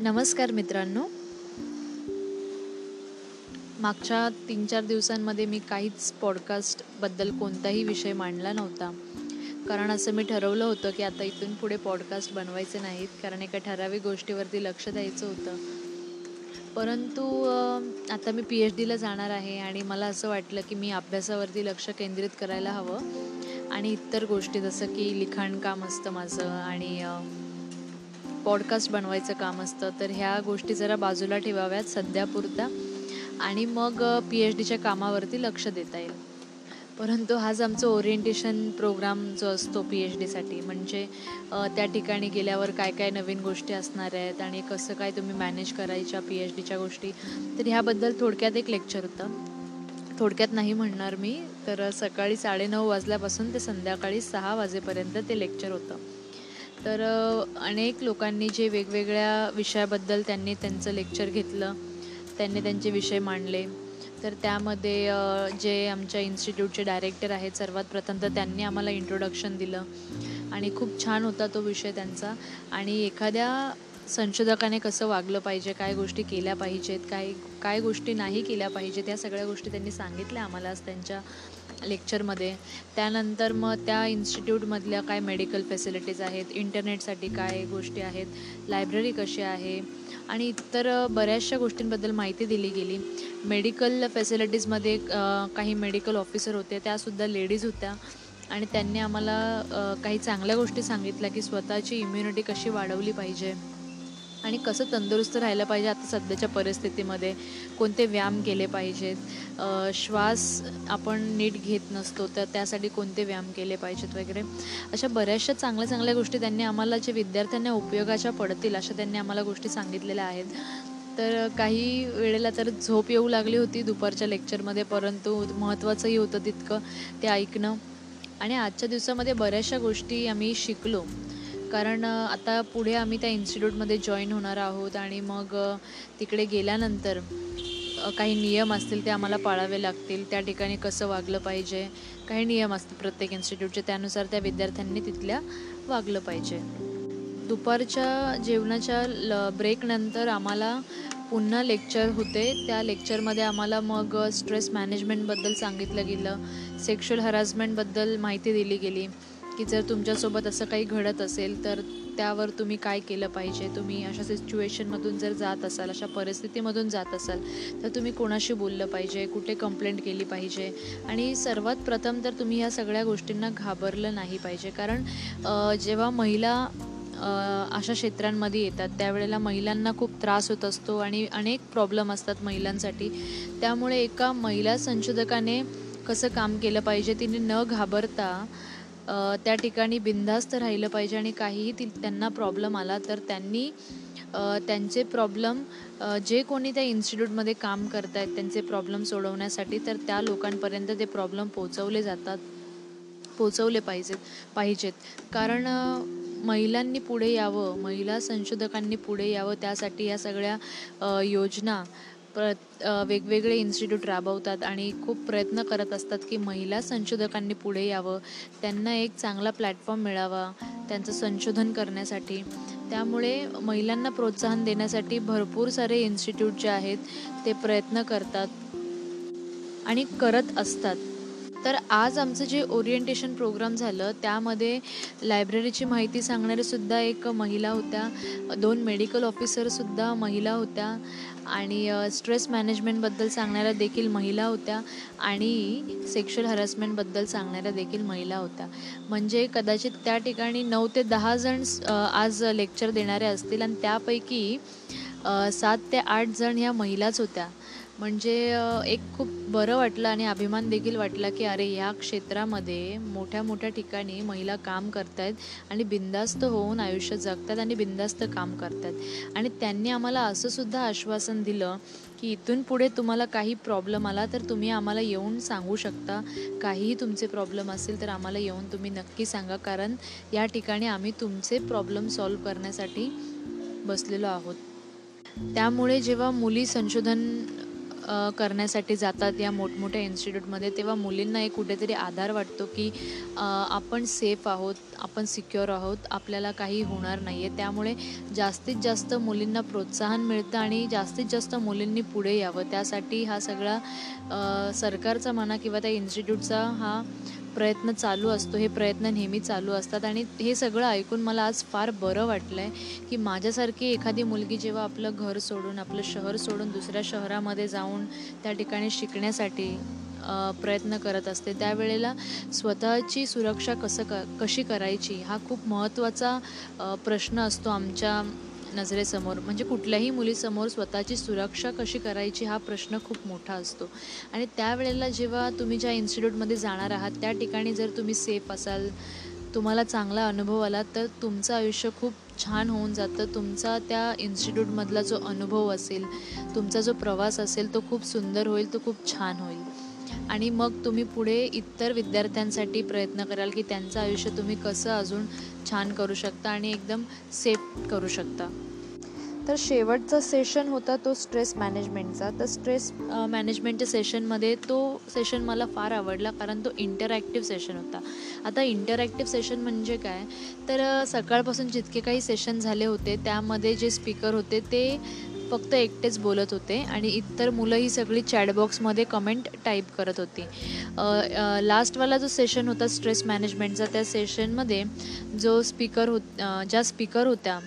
नमस्कार मित्रांनो. मागच्या तीन चार दिवसांमध्ये मी काहीच पॉडकास्टबद्दल कोणताही विषय मांडला नव्हता. कारण असं मी ठरवलं होतं की आता इथून पुढे पॉडकास्ट बनवायचे नाहीत कारण एका ठराविक गोष्टीवरती लक्ष द्यायचं होतं. परंतु आता मी पी एच डीला जाणार आहे आणि मला असं वाटलं की मी अभ्यासावरती लक्ष केंद्रित करायला हवं. आणि इतर गोष्टी जसं की लिखाणकाम असतं माझं आणि पॉडकास्ट बनवायचं काम असतं तर ह्या गोष्टी जरा बाजूला ठेवाव्यात सध्यापुरता आणि मग पी एच डीच्या कामावरती लक्ष देता येईल. परंतु हाच आमचं ओरिएंटेशन प्रोग्राम जो असतो पी एच डीसाठी म्हणजे त्या ठिकाणी गेल्यावर काय काय नवीन गोष्टी असणार आहेत आणि कसं काय तुम्ही मॅनेज करायच्या पी एच डीच्या गोष्टी तर ह्याबद्दल थोडक्यात एक लेक्चर होतं. थोडक्यात नाही म्हणणार मी तर सकाळी साडेनऊ वाजल्यापासून ते संध्याकाळी सहा वाजेपर्यंत ते लेक्चर होतं. तर अनेक लोकांनी जे वेगवेगळ्या विषयाबद्दल त्यांनी त्यांचं लेक्चर घेतलं त्यांनी त्यांचे विषय मांडले. तर त्यामध्ये जे आमच्या इन्स्टिट्यूटचे डायरेक्टर आहेत सर्वात प्रथम तर त्यांनी आम्हाला इंट्रोडक्शन दिलं. आणि खूप छान होता तो विषय त्यांचा. आणि एखाद्या संशोधकाने कसं वागलं पाहिजे काय गोष्टी केल्या पाहिजेत काय काय गोष्टी नाही केल्या पाहिजेत या सगळ्या गोष्टी त्यांनी सांगितल्या आम्हाला त्यांच्या लेक्चरमध्ये. त्यानंतर मग त्या इन्स्टिट्यूटमधल्या काय मेडिकल फॅसिलिटीज आहेत इंटरनेटसाठी काय गोष्टी आहेत लायब्ररी कशी आहे आणि इतर बऱ्याचशा गोष्टींबद्दल माहिती दिली गेली. मेडिकल फॅसिलिटीजमध्ये काही मेडिकल ऑफिसर होते त्यासुद्धा लेडीज होत्या आणि त्यांनी आम्हाला काही चांगल्या गोष्टी सांगितल्या की स्वतःची इम्युनिटी कशी वाढवली पाहिजे आणि कसं तंदुरुस्त राहिलं पाहिजे आता सध्याच्या परिस्थितीमध्ये कोणते व्यायाम केले पाहिजेत. श्वास आपण नीट घेत नसतो तर त्यासाठी कोणते व्यायाम केले पाहिजेत वगैरे? अशा बऱ्याचशा चांगल्या चांगल्या गोष्टी त्यांनी आम्हाला जे विद्यार्थ्यांना उपयोगाच्या पडतील अशा त्यांनी आम्हाला गोष्टी सांगितलेल्या आहेत. तर काही वेळेला तर झोप येऊ लागली होती दुपारच्या लेक्चरमध्ये परंतु महत्त्वाचंही होतं तितकं ते ऐकणं. आणि आजच्या दिवसामध्ये बऱ्याचशा गोष्टी आम्ही शिकलो. कारण आता पुढे आम्ही त्या इन्स्टिट्यूटमध्ये जॉईन होणार आहोत आणि मग तिकडे गेल्यानंतर काही नियम असतील ते आम्हाला पाळावे लागतील. त्या ठिकाणी कसं वागलं पाहिजे? काही नियम असतील प्रत्येक इन्स्टिट्यूटचे त्यानुसार त्या विद्यार्थ्यांनी तिथल्या वागलं पाहिजे. दुपारच्या जेवणाच्या ल ब्रेकनंतर आम्हाला पुन्हा लेक्चर होते. त्या लेक्चरमध्ये आम्हाला मग स्ट्रेस मॅनेजमेंटबद्दल सांगितलं गेलं. सेक्शुअल हरासमेंटबद्दल माहिती दिली गेली. की जर तुमच्यासोबत असं काही घडत असेल तर त्यावर तुम्ही काय केलं पाहिजे? तुम्ही अशा सिच्युएशनमधून जर जात असाल अशा परिस्थितीमधून जात असाल तर तुम्ही कोणाशी बोललं पाहिजे? कुठे कंप्लेंट केली पाहिजे? आणि सर्वात प्रथम तर तुम्ही ह्या सगळ्या गोष्टींना घाबरलं नाही पाहिजे. कारण जेव्हा महिला अशा क्षेत्रांमध्ये येतात त्यावेळेला महिलांना खूप त्रास होत असतो आणि अनेक प्रॉब्लेम असतात महिलांसाठी. त्यामुळे एका महिला संशोधकाने कसं काम केलं पाहिजे तिने न घाबरता त्या ठिकाणी बिनधास्त राहिलं पाहिजे आणि काहीही ती त्यांना प्रॉब्लेम आला तर त्यांनी त्यांचे प्रॉब्लम जे कोणी त्या इन्स्टिट्यूटमध्ये काम करत आहेत त्यांचे प्रॉब्लेम सोडवण्यासाठी तर त्या लोकांपर्यंत ते प्रॉब्लेम पोचवले जातात पोचवले पाहिजेत पाहिजेत. कारण महिलांनी पुढे यावं महिला संशोधकांनी पुढे यावं त्यासाठी या सगळ्या योजना प्र वेगवेगळे इन्स्टिट्यूट राबवतात आणि खूप प्रयत्न करत असतात की महिला संशोधकांनी पुढे यावं त्यांना एक चांगला प्लॅटफॉर्म मिळावा त्यांचं संशोधन करण्यासाठी. त्यामुळे महिलांना प्रोत्साहन देण्यासाठी भरपूर सारे इन्स्टिट्यूट जे आहेत ते प्रयत्न करतात आणि करत असतात. तर आज आमचं जे ओरिएंटेशन प्रोग्राम झालं त्यामध्ये लायब्ररीची माहिती सांगणाऱ्यासुद्धा एक महिला होत्या दोन मेडिकल ऑफिसरसुद्धा महिला होत्या आणि स्ट्रेस मॅनेजमेंटबद्दल सांगणाऱ्या देखील महिला होत्या आणि सेक्शुअल हॅरॅसमेंटबद्दल सांगणाऱ्या देखील महिला होत्या. म्हणजे कदाचित त्या ठिकाणी नऊ ते दहा जण आज लेक्चर देणारे असतील आणि त्यापैकी सात ते आठ जण ह्या महिलाच होत्या. म्हणजे एक खूप बरं वाटलं आणि अभिमान देखील वाटला की अरे या क्षेत्रामध्ये मोठ्या मोठ्या ठिकाणी महिला काम करत आहेत आणि बिंदास्त होऊन आयुष्य जगतात आणि बिंदास्त काम करतात. आणि त्यांनी आम्हाला असं सुद्धा आश्वासन दिलं की इथून पुढे तुम्हाला काही प्रॉब्लेम आला तर तुम्ही आम्हाला येऊन सांगू शकता. काहीही तुमचे प्रॉब्लेम असेल तर आम्हाला येऊन तुम्ही नक्की सांगा. कारण या ठिकाणी आम्ही तुमचे प्रॉब्लेम सॉल्व करण्यासाठी बसलेलो आहोत. त्यामुळे जेव्हा मुली संशोधन करण्यासाठी जातात या मोठमोठ्या इन्स्टिट्यूटमध्ये तेव्हा मुलींना एक कुठेतरी आधार वाटतो की आपण सेफ आहोत आपण सिक्युअर आहोत आपल्याला काही होणार नाही आहे त्यामुळे जास्तीत जास्त मुलींना प्रोत्साहन मिळतं आणि जास्तीत जास्त मुलींनी पुढे यावं. त्यासाठी हा सगळा सरकारचा म्हणा किंवा त्या इन्स्टिट्यूटचा हा प्रयत्न चालू असतो हे प्रयत्न नेहमी चालू असतात आणि हे सगळं ऐकून मला आज फार बरं वाटलं आहे की माझ्यासारखी एखादी मुलगी जेव्हा आपलं घर सोडून आपलं शहर सोडून दुसऱ्या शहरामध्ये जाऊन त्या ठिकाणी शिकण्यासाठी प्रयत्न करत असते त्यावेळेला स्वतःची सुरक्षा कसं क कशी करायची हा खूप महत्त्वाचा प्रश्न असतो आमच्या नजरेसमोर म्हणजे कुठल्याही मुलीसमोर स्वतःची सुरक्षा कशी करायची हा प्रश्न खूप मोठा असतो. आणि त्यावेळेला जेव्हा तुम्ही ज्या इन्स्टिट्यूटमध्ये जाणार आहात त्या ठिकाणी जर तुम्ही सेफ असाल तुम्हाला चांगला अनुभव आला तर तुमचं आयुष्य खूप छान होऊन जातं. तुमचा त्या इन्स्टिट्यूटमधला जो अनुभव असेल तुमचा जो प्रवास असेल तो खूप सुंदर होईल तो खूप छान होईल. आणि मग तुम्ही पुढे इतर विद्यार्थ्यांसाठी प्रयत्न कराल की त्यांचं आयुष्य तुम्ही कसं अजून छान करू शकता आणि एकदम सेफ करू शकता. तर शेवटचा सेशन होता तो स्ट्रेस मॅनेजमेंटचा तर स्ट्रेस मॅनेजमेंटच्या सेशनमध्ये तो सेशन मला फार आवडला कारण तो इंटरॅक्टिव्ह सेशन होता. आता इंटरॅक्टिव्ह सेशन म्हणजे काय? तर सकाळपासून जितके काही सेशन झाले होते त्यामध्ये जे स्पीकर होते ते फक्त एकटेच बोलत होते आणि इतर मुलं ही सगळी चॅटबॉक्समध्ये कमेंट टाईप करत होती. लास्टवाला जो सेशन होता स्ट्रेस मॅनेजमेंटचा त्या सेशनमध्ये जो स्पीकर होत ज्या स्पीकर होत्या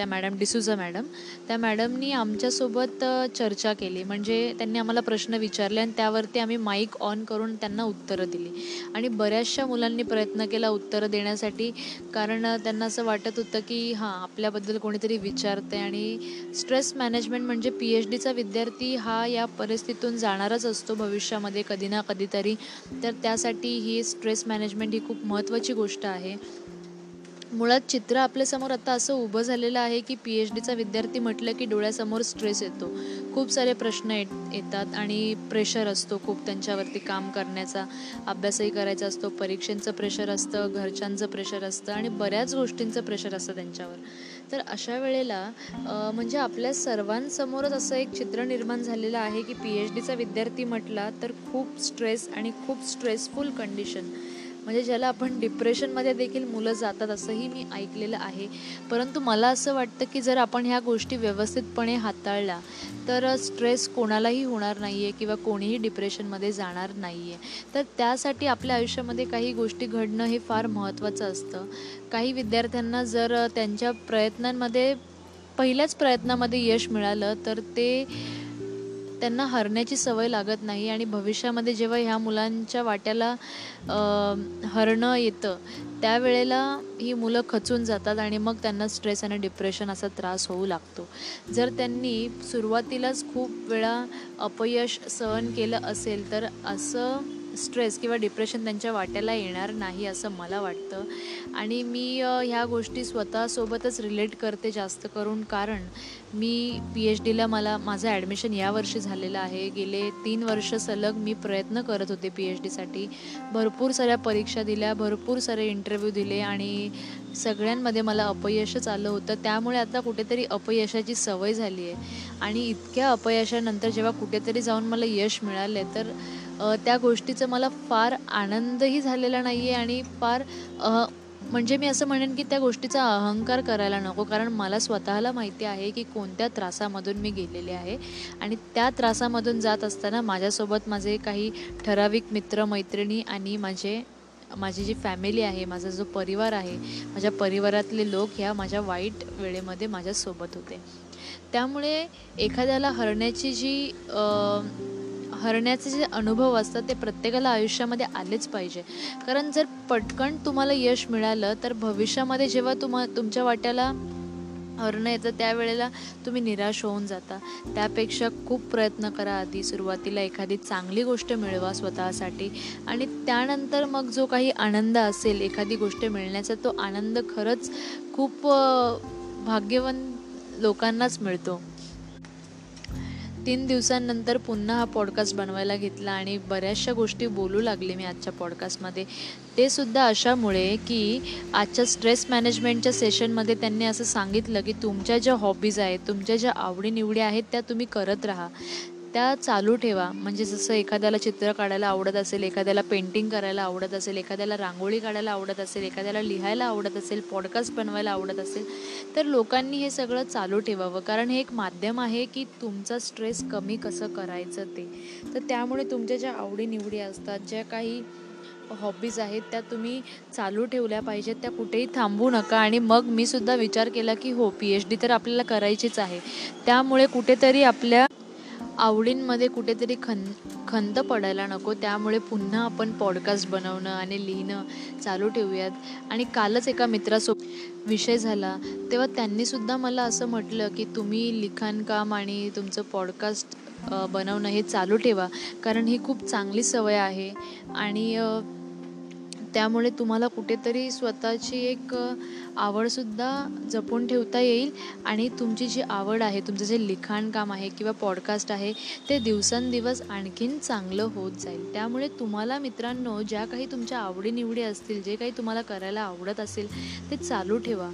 त्या मॅडम डिसूजा मॅडम. त्या मॅडमनी आमच्यासोबत चर्चा केली. म्हणजे त्यांनी आम्हाला प्रश्न विचारले आणि त्यावरती आम्ही माईक ऑन करून त्यांना उत्तरं दिली. आणि बऱ्याचशा मुलांनी प्रयत्न केला उत्तरं देण्यासाठी. कारण त्यांना असं वाटत होतं की हां आपल्याबद्दल कोणीतरी विचारते आणि स्ट्रेस मॅनेजमेंट म्हणजे पी एच डीचा विद्यार्थी हा या परिस्थितीतून जाणारच असतो भविष्यामध्ये कधी ना कधीतरी. तर त्यासाठी ही स्ट्रेस मॅनेजमेंट ही खूप महत्त्वाची गोष्ट आहे. मुळात चित्र आपल्यासमोर आता असं उभं झालेलं आहे की पी एच डीचा विद्यार्थी म्हटलं की डोळ्यासमोर स्ट्रेस येतो. खूप सारे प्रश्न येत येतात आणि प्रेशर असतो खूप त्यांच्यावरती काम करण्याचा अभ्यासही करायचा असतो परीक्षेचं प्रेशर असतं घरच्यांचं प्रेशर असतं आणि बऱ्याच गोष्टींचं प्रेशर असतं त्यांच्यावर. तर अशा वेळेला म्हणजे आपल्या सर्वांसमोरच असं एक चित्र निर्माण झालेलं आहे की पी एच डीचा विद्यार्थी म्हटला तर खूप स्ट्रेस आणि खूप स्ट्रेसफुल कंडिशन म्हणजे ज्याला आपण डिप्रेशनमध्ये देखील मुलं जातात असंही मी ऐकलेलं आहे. परंतु मला असं वाटतं की जर आपण ह्या गोष्टी व्यवस्थितपणे हाताळल्या तर स्ट्रेस कोणालाही होणार नाही आहे किंवा कोणीही डिप्रेशनमध्ये जाणार नाही आहे तर त्यासाठी आपल्या आयुष्यामध्ये काही गोष्टी घडणं हे फार महत्त्वाचं असतं. काही विद्यार्थ्यांना जर त्यांच्या प्रयत्नांमध्ये पहिल्याच प्रयत्नामध्ये यश मिळालं तर ते त्यांना हरण्याची सवय लागत नाही आणि भविष्यामध्ये जेव्हा ह्या मुलांच्या वाट्याला हरणं येतं त्यावेळेला ही मुलं खचून जातात आणि मग त्यांना स्ट्रेस आणि डिप्रेशन असा त्रास होऊ लागतो. जर त्यांनी सुरुवातीलाच खूप वेळा अपयश सहन केलं असेल तर असं स्ट्रेस किंवा डिप्रेशन त्यांच्या वाट्याला येणार नाही असं मला वाटतं. आणि मी ह्या गोष्टी स्वतःसोबतच रिलेट करते जास्त करून कारण मी पी एच डीला मला माझं ॲडमिशन यावर्षी झालेलं आहे. गेले तीन वर्ष सलग मी प्रयत्न करत होते पी एच डीसाठी भरपूर साऱ्या परीक्षा दिल्या भरपूर सारे इंटरव्ह्यू दिले आणि सगळ्यांमध्ये मला अपयशच आलं होतं. त्यामुळे आता कुठेतरी अपयशाची सवय झाली आहे. आणि इतक्या अपयशानंतर जेव्हा कुठेतरी जाऊन मला यश मिळाले तर त्या गोष्टीचं मला फार आनंदही झालेला नाही आहे आणि फार म्हणजे मी असं म्हणेन की त्या गोष्टीचा अहंकार करायला नको कारण मला स्वतःला माहिती आहे की कोणत्या त्रासामधून मी गेलेले आहे. आणि त्या त्रासामधून जात असताना माझ्यासोबत माझे काही ठराविक मित्र मैत्रिणी आणि माझे माझी जी फॅमिली आहे माझा जो परिवार आहे माझ्या परिवारातले लोक ह्या माझ्या वाईट वेळेमध्ये माझ्यासोबत होते. त्यामुळे एखाद्याला हरण्याची जी हरण्याचे जे अनुभव असतात ते प्रत्येकाला आयुष्यामध्ये आलेच पाहिजे. कारण जर पटकन तुम्हाला यश मिळालं तर भविष्यामध्ये जेव्हा तुम्हा तुमच्या वाट्याला हरणं येतं त्यावेळेला तुम्ही निराश होऊन जाता. त्यापेक्षा खूप प्रयत्न करा आधी सुरुवातीला एखादी चांगली गोष्ट मिळवा स्वतःसाठी. आणि त्यानंतर मग जो काही आनंद असेल एखादी गोष्ट मिळण्याचा तो आनंद खरंच खूप भाग्यवान लोकांनाच मिळतो. तीन दिवसांनंतर पुन्हा हा पॉडकास्ट बनवायला घेतला आणि बऱ्याचशा गोष्टी बोलू लागले मी आजच्या पॉडकास्टमध्ये ते सुद्धा अशामुळे की आजच्या स्ट्रेस मॅनेजमेंटच्या सेशनमध्ये त्यांनी असं सांगितलं की तुमच्या ज्या हॉबीज आहेत तुमच्या ज्या आवडीनिवडी आहेत त्या तुम्ही करत राहा. त्या चालू ठेवा. म्हणजे जसं एखाद्याला चित्र काढायला आवडत असेल एखाद्याला पेंटिंग करायला आवडत असेल एखाद्याला रांगोळी काढायला आवडत असेल एखाद्याला लिहायला आवडत असेल पॉडकास्ट बनवायला आवडत असेल तर लोकांनी हे सगळं चालू ठेवावं. कारण हे एक माध्यम आहे की तुमचा स्ट्रेस कमी कसं करायचं ते. तर त्यामुळे तुमच्या ज्या आवडीनिवडी असतात ज्या काही हॉबीज आहेत त्या तुम्ही चालू ठेवल्या पाहिजेत. त्या कुठेही थांबू नका. आणि मग मी सुद्धा विचार केला की हो पी एच डी तर आपल्याला करायचीच आहे. त्यामुळे कुठेतरी आपल्या आवडींमध्ये कुठेतरी खन खंत पडायला नको. त्यामुळे पुन्हा आपण पॉडकास्ट बनवणं आणि लिहिणं चालू ठेवूयात. आणि कालच एका मित्रासोबत विषय झाला. तेव्हा त्यांनीसुद्धा मला असं म्हटलं की तुम्ही लिखाणकाम आणि तुमचं पॉडकास्ट बनवणं हे चालू ठेवा. कारण ही खूप चांगली सवय आहे. आणि त्यामुळे तुम्हाला कुठेतरी स्वतःची एक आवडसुद्धा जपून ठेवता येईल. आणि तुमची जी आवड आहे तुमचं जे लिखाणकाम आहे किंवा पॉडकास्ट आहे ते दिवसेंदिवस आणखीन चांगलं होत जाईल. त्यामुळे तुम्हाला मित्रांनो ज्या काही तुमच्या आवडीनिवडी असतील जे काही तुम्हाला करायला आवडत असेल ते चालू ठेवा.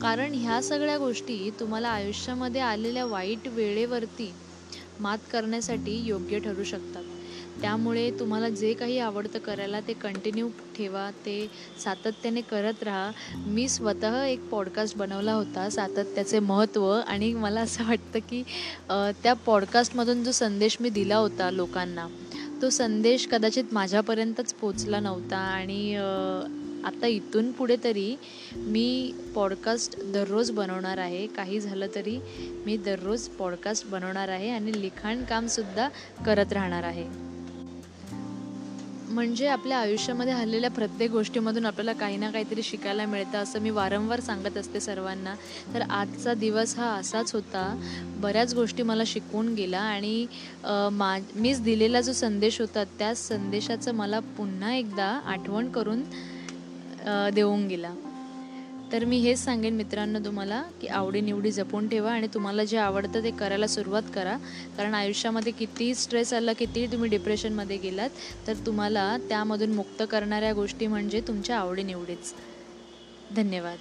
कारण ह्या सगळ्या गोष्टी तुम्हाला आयुष्यामध्ये आलेल्या वाईट वेळेवरती मात करण्यासाठी योग्य ठरू शकतात. त्यामुळे तुम्हाला जे काही आवडतं करायला ते कंटिन्यू ठेवा ते सातत्याने करत राहा. मी स्वतः एक पॉडकास्ट बनवला होता सातत्याचे महत्त्व आणि मला असं वाटतं की त्या पॉडकास्टमधून जो संदेश मी दिला होता लोकांना तो संदेश कदाचित माझ्यापर्यंतच पोचला नव्हता आणि आता इथून पुढे तरी मी पॉडकास्ट दररोज बनवणार आहे. काही झालं तरी मी दररोज पॉडकास्ट बनवणार आहे आणि लिखाणकामसुद्धा करत राहणार आहे. म्हणजे आपल्या आयुष्यामध्ये हल्लेल्या प्रत्येक गोष्टीमधून आपल्याला काही ना काहीतरी शिकायला मिळतं असं मी वारंवार सांगत असते सर्वांना. तर आजचा दिवस हा असाच होता. बऱ्याच गोष्टी मला शिकवून गेला आणि मा मीच दिलेला जो संदेश होता त्या संदेशाचं मला पुन्हा एकदा आठवण करून देऊन गेला. तर मी हेच सांगेन मित्रांनो तुम्हाला की आवडीनिवडी जपून ठेवा आणि तुम्हाला जे आवडतं ते करायला सुरुवात करा. कारण आयुष्यामध्ये कितीही स्ट्रेस आला कितीही तुम्ही डिप्रेशनमध्ये गेलात तर तुम्हाला त्यामधून मुक्त करणाऱ्या गोष्टी म्हणजे तुमच्या आवडीनिवडीच धन्यवाद.